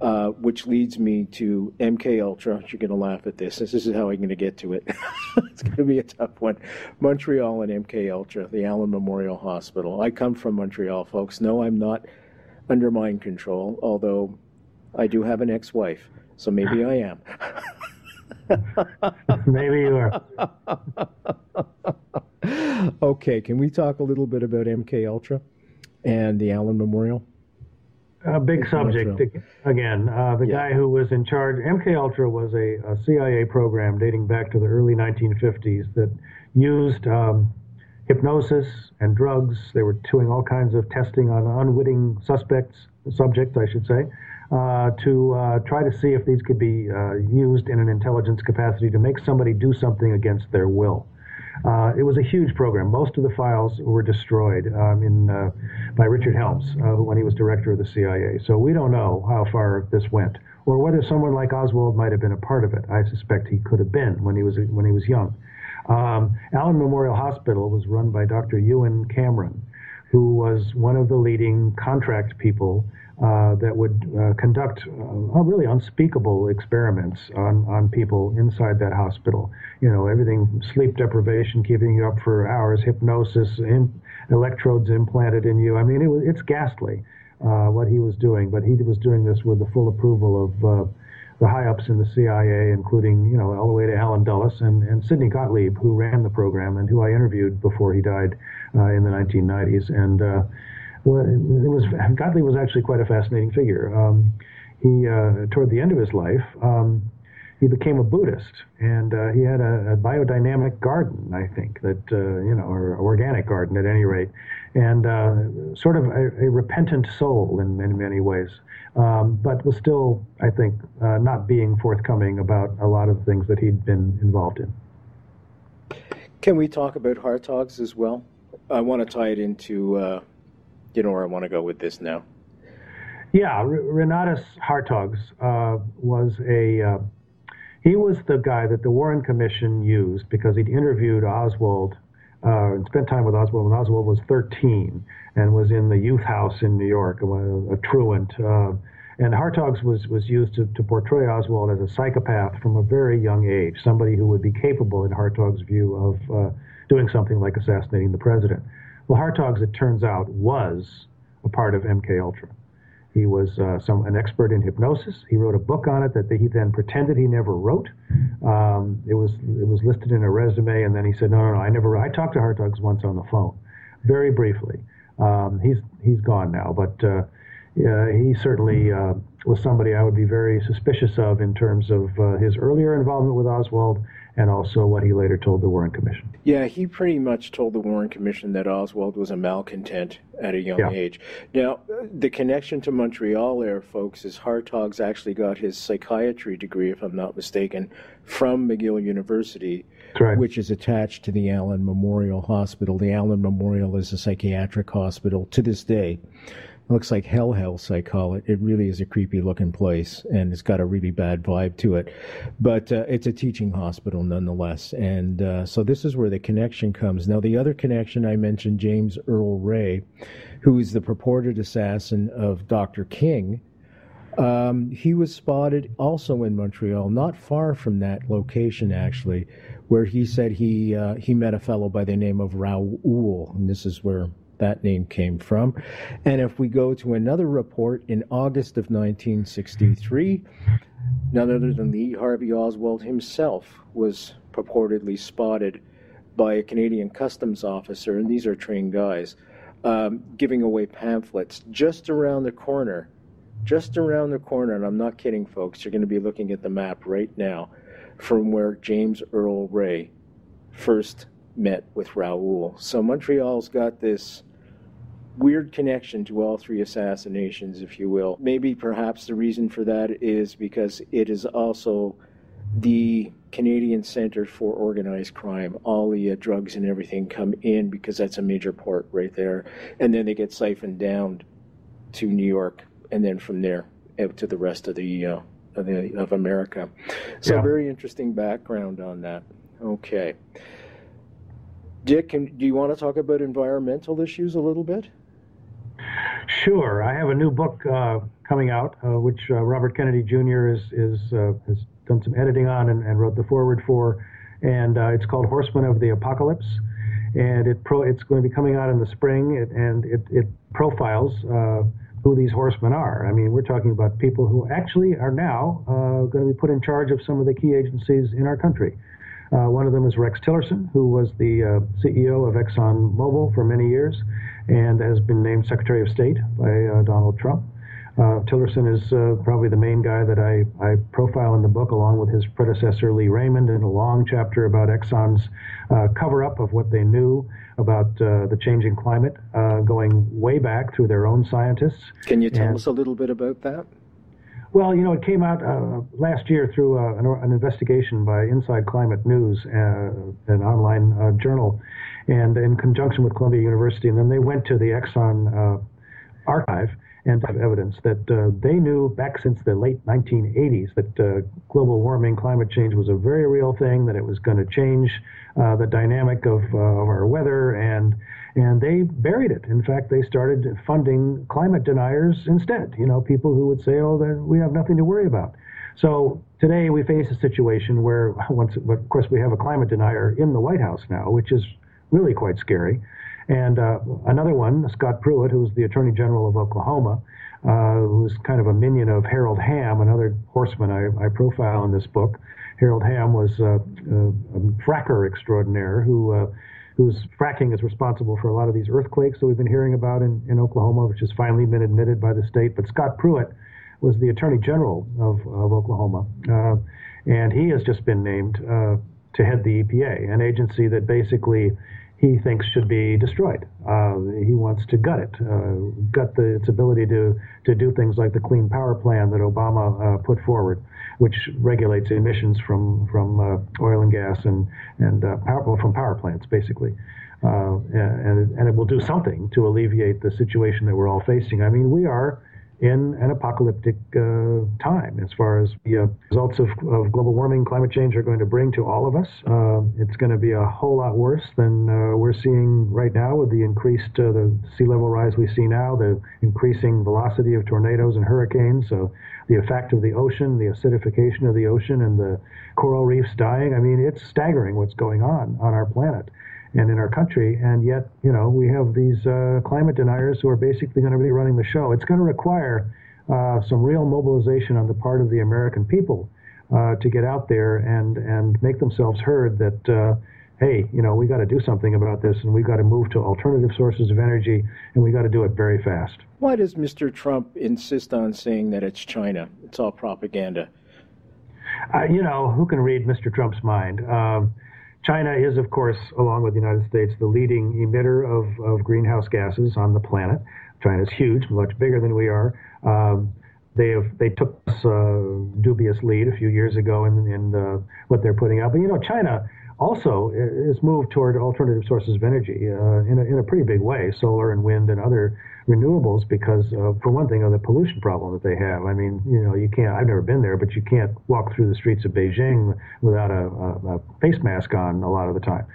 uh, which leads me to MK Ultra. You're going to laugh at this. This is how I'm going to get to it. it's going to be a tough one. Montreal and MK Ultra, the Allan Memorial Hospital. I come from Montreal, folks. No, I'm not under mind control, although I do have an ex-wife, so maybe I am. maybe you are. okay, can we talk a little bit about MK Ultra? And the Allan Memorial? A big subject again. Uh, the yeah. guy who was in charge, MK Ultra was a, a, CIA program dating back to the early 1950s that used um, hypnosis and drugs. They were doing all kinds of testing on unwitting suspects, subjects, I should say, uh, to uh, try to see if these could be uh, used in an intelligence capacity to make somebody do something against their will. Uh, it was a huge program. Most of the files were destroyed um, in, uh, by Richard Helms uh, when he was director of the CIA. So we don't know how far this went, or whether someone like Oswald might have been a part of it. I suspect he could have been when he was when he was young. Um, Allan Memorial Hospital was run by Dr. Ewen Cameron, who was one of the leading contract people uh, that would uh, conduct uh, really unspeakable experiments on, on people inside that hospital. You know, everything sleep deprivation, keeping you up for hours, hypnosis, electrodes implanted in you. I mean, it was, it's ghastly uh, what he was doing, but he was doing this with the full approval of uh, the high ups in the CIA, including, you know, all the way to Allen Dulles and, and Sidney Gottlieb, who ran the program and who I interviewed before he died in the 1990s. And well, it was Gottlieb was actually quite a fascinating figure. Um, he uh, toward the end of his life, um, he became a Buddhist, and uh, he had a, a, biodynamic garden, I think that uh, you know, or organic garden at any rate, and uh, sort of a, a, repentant soul in, in many ways, um, but was still, I think, uh, not being forthcoming about a lot of things that he'd been involved in. Can we talk about Hartogs as well? I want to tie it into uh, you know where I want to go with this now. Yeah, Renatus Hartogs uh, was a uh, he was the guy that the Warren Commission used because he'd interviewed Oswald uh, and spent time with Oswald when Oswald was 13 and was in the youth house in New York, a, a truant. Uh, and Hartogs was, was used to, to portray Oswald as a psychopath from a very young age, somebody who would be capable, in Hartog's view, of uh, doing something like assassinating the president. Well, Hartogs, it turns out, was a part of MK Ultra. He was uh, some an expert in hypnosis. He wrote a book on it that he then pretended he never wrote. Um, it was it was listed in a resume, and then he said, "No, no, no, I never. I talked to Hartogs once on the phone, very briefly. Um, he's he's gone now, but uh, yeah, he certainly uh, was somebody I would be very suspicious of in terms of uh, his earlier involvement with Oswald and also what he later told the Warren Commission. Yeah, he pretty much told the Warren Commission that Oswald was a malcontent at a young yeah. age. Now, uh, the connection to Montreal there, folks, is Hartogs actually got his psychiatry degree, if I'm not mistaken, from McGill University, right. which is attached to the Allan Memorial Hospital. The Allan Memorial is a psychiatric hospital to this day looks like Hell House, I call it. It really is a creepy looking place, and it's got a really bad vibe to it. But uh, it's a teaching hospital nonetheless. And uh, so this is where the connection comes. Now, the other connection I mentioned, James Earl Ray, who is the purported assassin of Dr. King. Um, he was spotted also in Montreal, not far from that location, actually, where he said he uh, he met a fellow by the name of Raoul, and this is where that name came from. And if we go to another report in August of 1963, none other than Lee Harvey Oswald himself was purportedly spotted by a Canadian customs officer, and these are trained guys, um, giving away pamphlets just around the corner. Just around the corner, and I'm not kidding, folks, you're going to be looking at the map right now from where James Earl Ray first met with Raoul. So Montreal's got this weird connection to all three assassinations, if you will. Maybe perhaps the reason for that is because it is also the Canadian Center for Organized Crime. All the uh, drugs and everything come in because that's a major port right there. And then they get siphoned down to New York and then from there out to the rest of the. Uh, of, the, of America. So, yeah. very interesting background on that. Okay. Dick, can, do you want to talk about environmental issues a little bit? Sure. I have a new book uh, coming out, uh, which uh, Robert Kennedy Jr. is, is uh, has done some editing on and, and, wrote the foreword for, and uh, it's called Horsemen of the Apocalypse, and it pro it's going to be coming out in the spring, it, and it, it profiles uh, who these horsemen are. I mean, we're talking about people who actually are now going to be put in charge of some of the key agencies in our country. One of them is Rex Tillerson, who was the CEO of ExxonMobil for many years and has been named Secretary of State by uh, Donald Trump. Uh, Tillerson is uh, probably the main guy that I, I, profile in the book, along with his predecessor, Lee Raymond, in a long chapter about Exxon's uh, cover up of what they knew about uh, the changing climate, uh, going way back through their own scientists. Can you tell and, us a little bit about that? Well, you know, it came out uh, last year through an, an, investigation by Inside Climate News, an online journal and in conjunction with Columbia University. And then they went to the Exxon uh, archive and evidence that uh, they knew back since the late 1980s that uh, global warming, climate change was a very real thing, that it was going to change uh, the dynamic of, uh, of our weather, and and they buried it. In fact, they started funding climate deniers instead. You know, people who would say, "Oh, we have nothing to worry about." So today we face a situation where, once, of course, we have a climate denier in the White House now, which is really quite scary. And uh, another one, Scott Pruitt, who's the Attorney General of Oklahoma, uh, who's kind of a minion of Harold Hamm, another horseman I, I profile in this book. Harold Hamm was uh, a fracker extraordinaire who uh, whose fracking is responsible for a lot of these earthquakes that we've been hearing about in, in Oklahoma, which has finally been admitted by the state. But Scott Pruitt was the Attorney General of, of Oklahoma, uh, and he has just been named uh, to head the EPA, an agency that basically he thinks should be destroyed. Uh, he wants to gut it, uh, gut the, its ability to, to do things like the Clean Power Plan that Obama uh, put forward, which regulates emissions from from uh, oil and gas and and uh, power, from power plants, basically. Uh, and and it will do something to alleviate the situation that we're all facing. I mean, we are in an apocalyptic uh, time as far as the uh, results of, of, global warming, climate change are going to bring to all of us. Uh, it's going to be a whole lot worse than uh, we're seeing right now with the increased uh, the sea level rise we see now, the increasing velocity of tornadoes and hurricanes, so the effect of the ocean, the acidification of the ocean, and the coral reefs dying. I mean, it's staggering what's going on on our planet and in our country. And yet, you know, we have these uh, climate deniers who are basically going to be running the show. It's going to require uh, some real mobilization on the part of the American people uh, to get out there and and make themselves heard that. Uh, hey, you know, we got to do something about this, and we got to move to alternative sources of energy, and we got to do it very fast. Why does Mr. Trump insist on saying that it's China? It's all propaganda. Uh, you know, who can read Mr. Trump's mind? Um, China is, of course, along with the United States, the leading emitter of, of greenhouse gases on the planet. China is huge, much bigger than we are. Um, they have they took us a dubious lead a few years ago in, in uh, what they're putting out. But you know, China also has moved toward alternative sources of energy uh, in, a, in a pretty big way, solar and wind and other renewables because, uh, for one thing, of the pollution problem that they have. I mean, you know, you can't. I've never been there, but you can't walk through the streets of Beijing without a, a, a face mask on a lot of the time.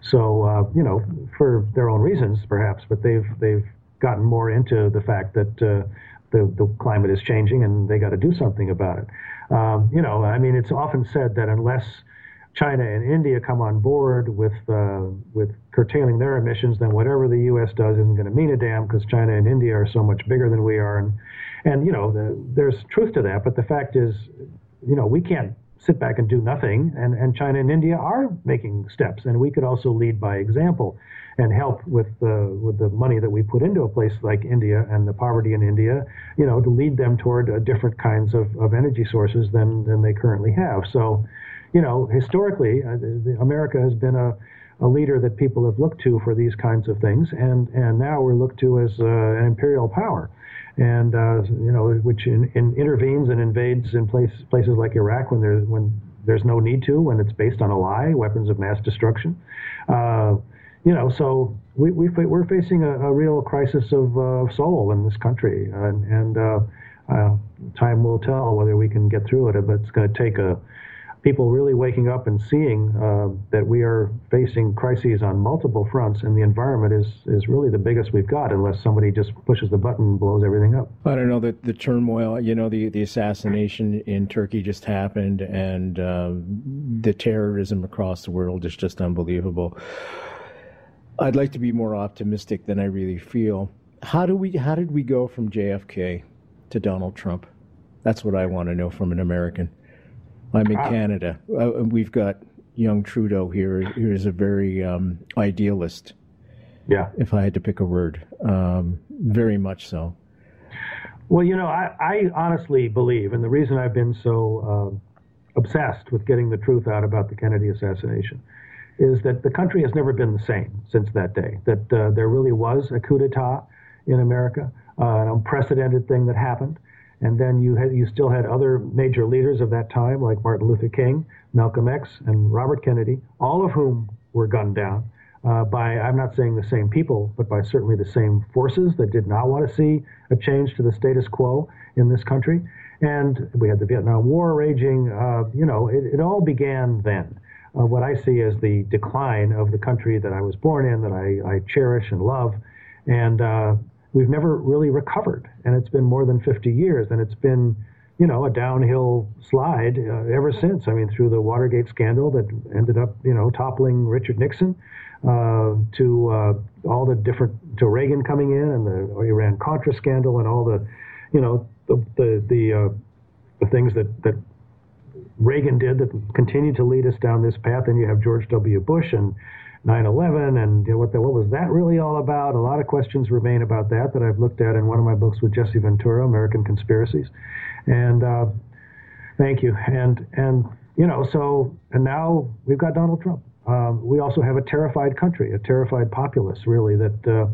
So, uh, you know, for their own reasons, perhaps, but they've they've gotten more into the fact that uh, the the climate is changing and they got to do something about it. Um, you know, I mean, it's often said that unless China and India come on board with uh, with curtailing their emissions, then whatever the U.S. does isn't going to mean a damn because China and India are so much bigger than we are, and and you know the, there's truth to that. But the fact is, you know, we can't sit back and do nothing, and and China and India are making steps, and we could also lead by example and help with the with the money that we put into a place like India and the poverty in India, you know, to lead them toward uh, different kinds of, of energy sources than than they currently have. So you know, historically, uh, the, America has been a, a leader that people have looked to for these kinds of things, and, and now we're looked to as uh, an imperial power, and uh, you know, which in, in intervenes and invades in place, places like Iraq when there's when there's no need to, when it's based on a lie, weapons of mass destruction. Uh, you know, so we, we we're facing a, a real crisis of uh, soul in this country, and, and uh, uh, time will tell whether we can get through it. But it's going to take a people really waking up and seeing uh, that we are facing crises on multiple fronts, and the environment is is really the biggest we've got, unless somebody just pushes the button and blows everything up. I don't know the the turmoil. You know, the the assassination in Turkey just happened, and uh, the terrorism across the world is just unbelievable. I'd like to be more optimistic than I really feel. How do we? How did we go from JFK to Donald Trump? That's what I want to know from an American. I'm in. Canada. Uh, we've got young Trudeau here. Here is a very um, idealist. Yeah. If I had to pick a word, um, very much so. Well, you know, I, I, honestly believe, and the reason I've been so uh, obsessed with getting the truth out about the Kennedy assassination is that the country has never been the same since that day. That uh, there really was a coup d'etat in America, uh, an unprecedented thing that happened. And then you had you still had other major leaders of that time, like Martin Luther King, Malcolm X, and Robert Kennedy, all of whom were gunned down uh, by I'm not saying the same people, but by certainly the same forces that did not want to see a change to the status quo in this country. And we had the Vietnam War raging. Uh, you know, it, it, all began then. Uh, what I see as the decline of the country that I was born in, that I, I cherish and love, and uh, we've never really recovered. And it's been more than 50 years, and it's been, you know, a downhill slide uh, ever since. I mean, through the Watergate scandal that ended up, you know, toppling Richard Nixon, uh, to uh, all the different, to Reagan coming in and the Iran Contra scandal and all the, you know, the the the, uh, the things that that Reagan did that continued to lead us down this path. And you have George W. Bush and 9/11 and you know, what the, what was that really all about? A lot of questions remain about that that I've looked at in one of my books with Jesse Ventura, American Conspiracies. And uh, thank you. And and you know so and now we've got Donald Trump. Um, we also have a terrified country, a terrified populace, really that. Uh,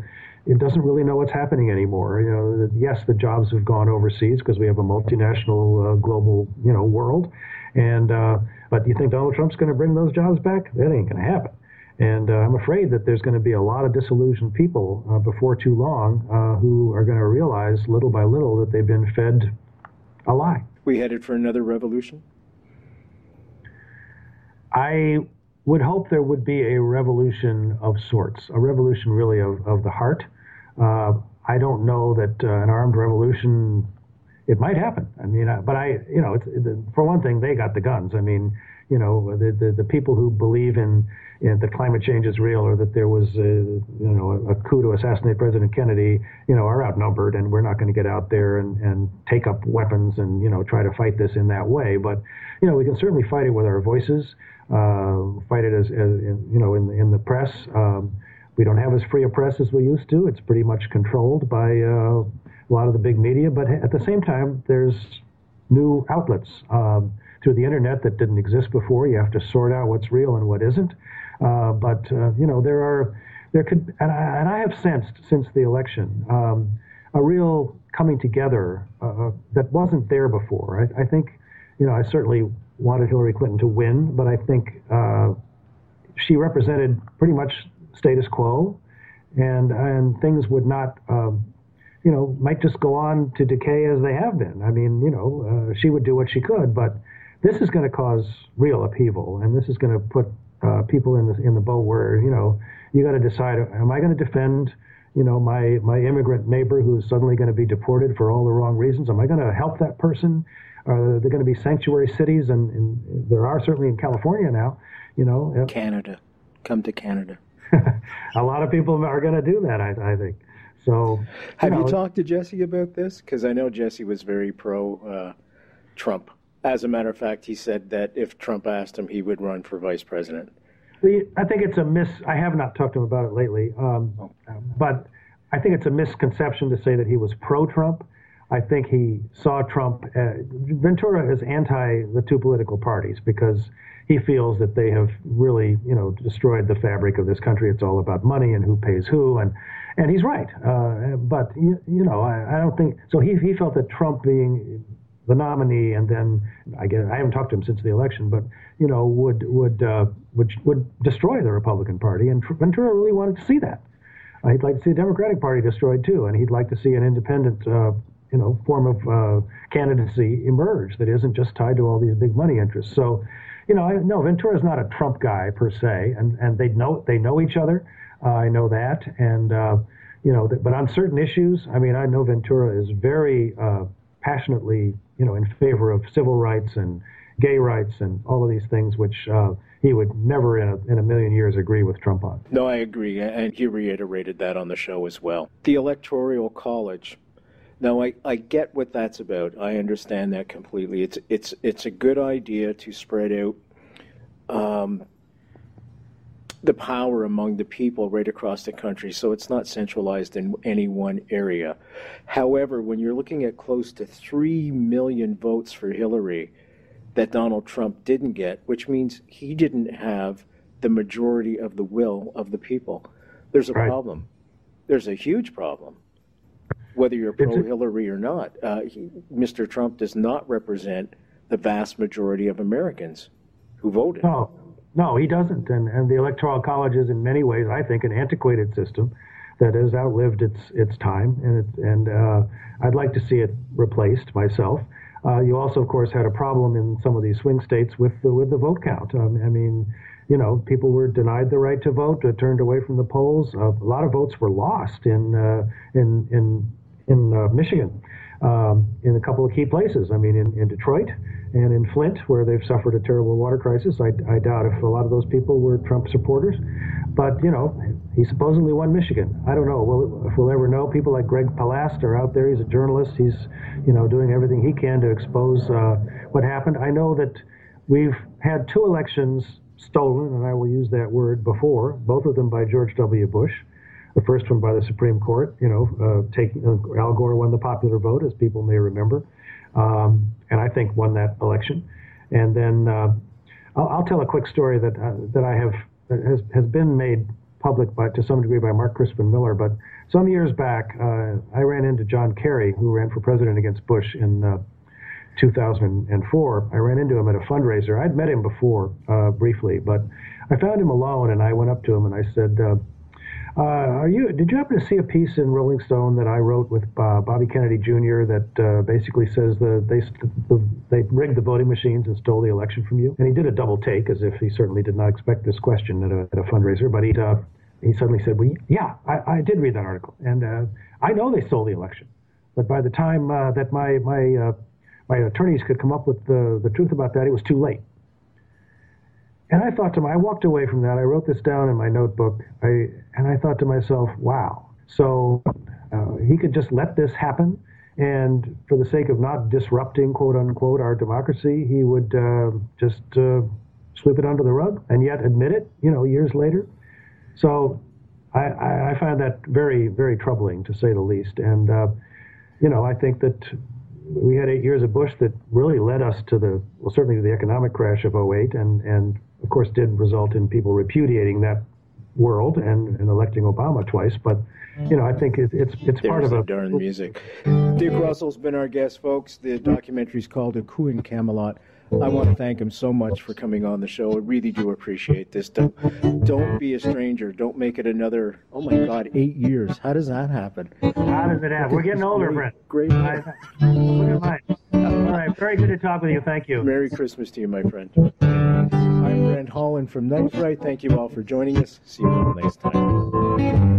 it doesn't really know what's happening anymore. You know, yes, the jobs have gone overseas because we have a multinational, uh, global, you know, world. And uh, but do you think Donald Trump's going to bring those jobs back? That ain't going to happen. And uh, I'm afraid that there's going to be a lot of disillusioned people uh, before too long uh, who are going to realize little by little that they've been fed a lie. We headed for another revolution? I would hope there would be a revolution of sorts, a revolution really of, of the heart. Uh, I don't know that uh, an armed revolution, it might happen. I mean, but I, you know, for one thing, they got the guns. I mean, you know, the, the, the people who believe in, in that climate change is real or that there was, a, you know, a, coup to assassinate President Kennedy, you know, are outnumbered and we're not going to get out there and, and take up weapons and, you know, try to fight this in that way. But, you know, we can certainly fight it with our voices, uh, fight it as, as in, you know, in, in the press. Um, we don't have as free a press as we used to. It's pretty much controlled by uh, a lot of the big media. But at the same time, there's new outlets. Um, through the internet that didn't exist before. You have to sort out what's real and what isn't. Uh, but uh, you know there are there could and I, and I have sensed since the election um, a real coming together uh, uh, that wasn't there before. I, I, think you know I certainly wanted Hillary Clinton to win, but I think uh, she represented pretty much status quo, and and things would not. Um, you know, might just go on to decay as they have been. I mean, you know, uh, she would do what she could, but this is going to cause real upheaval, and this is going to put uh, people in the in the boat where you know you got to decide: Am I going to defend? You know, my my immigrant neighbor who's suddenly going to be deported for all the wrong reasons. Am I going to help that person? Are there going to be sanctuary cities? And, and there are certainly in California now. You know, Canada, come to Canada. a lot of people are going to do that. I, I think. So, have you, know, you talked to Jesse about this? Because I know Jesse was very pro uh, Trump. As a matter of fact, he said that if Trump asked him, he would run for vice president. I think it's a miss. I have not talked to him about it lately, um, oh. but I think it's a misconception to say that he was pro-Trump. I think he saw Trump. Uh, Ventura is anti the two political parties because he feels that they have really, you know, destroyed the fabric of this country. It's all about money and who pays who, and and he's right. Uh, but you, you know, I, I, don't think so. He he felt that Trump being the nominee, and then I get I haven't talked to him since the election, but you know, would would uh, would would destroy the Republican Party, and Ventura really wanted to see that. Uh, he'd like to see the Democratic Party destroyed too, and he'd like to see an independent uh, you know form of uh, candidacy emerge that isn't just tied to all these big money interests. So you know, I, no, Ventura's not a Trump guy per se, and and they know they know each other. Uh, I know that, and uh, you know, but on certain issues, I mean, I know Ventura is very uh, passionately, you know, in favor of civil rights and gay rights and all of these things, which uh, he would never in a, in a million years agree with Trump on. No, I agree, and he reiterated that on the show as well. The Electoral College Now, I, I get what that's about. I understand that completely. It's it's it's a good idea to spread out um, the power among the people right across the country, so it's not centralized in any one area. However, when you're looking at close to three million votes for Hillary that Donald Trump didn't get, which means he didn't have the majority of the will of the people, there's a right. problem. There's a huge problem whether you're pro Hillary or not. Uh, he, Mr. Trump does not represent the vast majority of Americans who voted. No, no, he doesn't. And, and the Electoral College is, in many ways, I think, an antiquated system that has outlived its its time, and it, and uh, I'd like to see it replaced myself. Uh, you also, of course, had a problem in some of these swing states with the with the vote count. Um, I mean, you know, people were denied the right to vote, uh, turned away from the polls. Uh, a lot of votes were lost in uh, in in in uh, Michigan, um, in a couple of key places. I mean, in, in Detroit and in Flint, where they've suffered a terrible water crisis. I, I doubt if a lot of those people were Trump supporters. But, you know, he supposedly won Michigan. I don't know. We'll, if we'll ever know, people like Greg Palast are out there. He's a journalist. He's, you know, doing everything he can to expose uh, what happened. I know that we've had two elections stolen, and I will use that word before, both of them by George W. Bush the first one by the Supreme Court. You know, uh, uh, Al Gore won the popular vote, as people may remember, um, and I think won that election. And then uh, I'll, I'll, tell a quick story that uh, that I have that has has been made public by to some degree by Mark Crispin Miller. But some years back, uh, I ran into John Kerry, who ran for president against Bush in. Uh, 2004, I ran into him at a fundraiser. I'd met him before briefly, but I found him alone, and I went up to him and I said, uh, are you? Did you happen to see a piece in Rolling Stone that I wrote with uh, Bobby Kennedy Jr. that uh, basically says that they the, they rigged the voting machines and stole the election from you? And he did a double take, as if he certainly did not expect this question at a, at a fundraiser. But he uh, he suddenly said, "Well, yeah, I, I did read that article, and uh, I know they stole the election. But by the time uh, that my my my attorneys could come up with the the truth about that, it was too late." And I thought to my, I walked away from that. I wrote this down in my notebook. I, and I thought to myself, wow. So uh, he could just let this happen. And for the sake of not disrupting, quote unquote, our democracy, he would uh, just uh, sweep it under the rug and yet admit it, you know, years later. So I, I find that very, very troubling to say the least. And, uh, you know, I think that we had eight years of Bush that really led us to the, well, certainly to the economic crash of 08 and, and of course, did result in people repudiating that world and, and electing Obama twice. But you know, I think it, it's it's part of the a darn music. Dick Russell's been our guest, folks. The documentary's called A Coup in Camelot. I want to thank him so much for coming on the show. I really do appreciate this. Don't, don't be a stranger. Don't make it another, oh my God, eight years. How does that happen? How does it happen? We're getting older, Great- Great. Look at mine. All right, very good to talk with you. Thank you. Merry Christmas to you, my friend. I'm Brent Holland from Night Fright. Thank you all for joining us. See you all next time.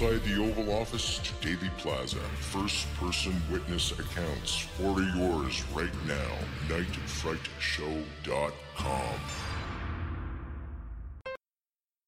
Inside the Oval Office to Dealey Plaza, first person witness accounts. Order yours right now. NightFrightShow.com.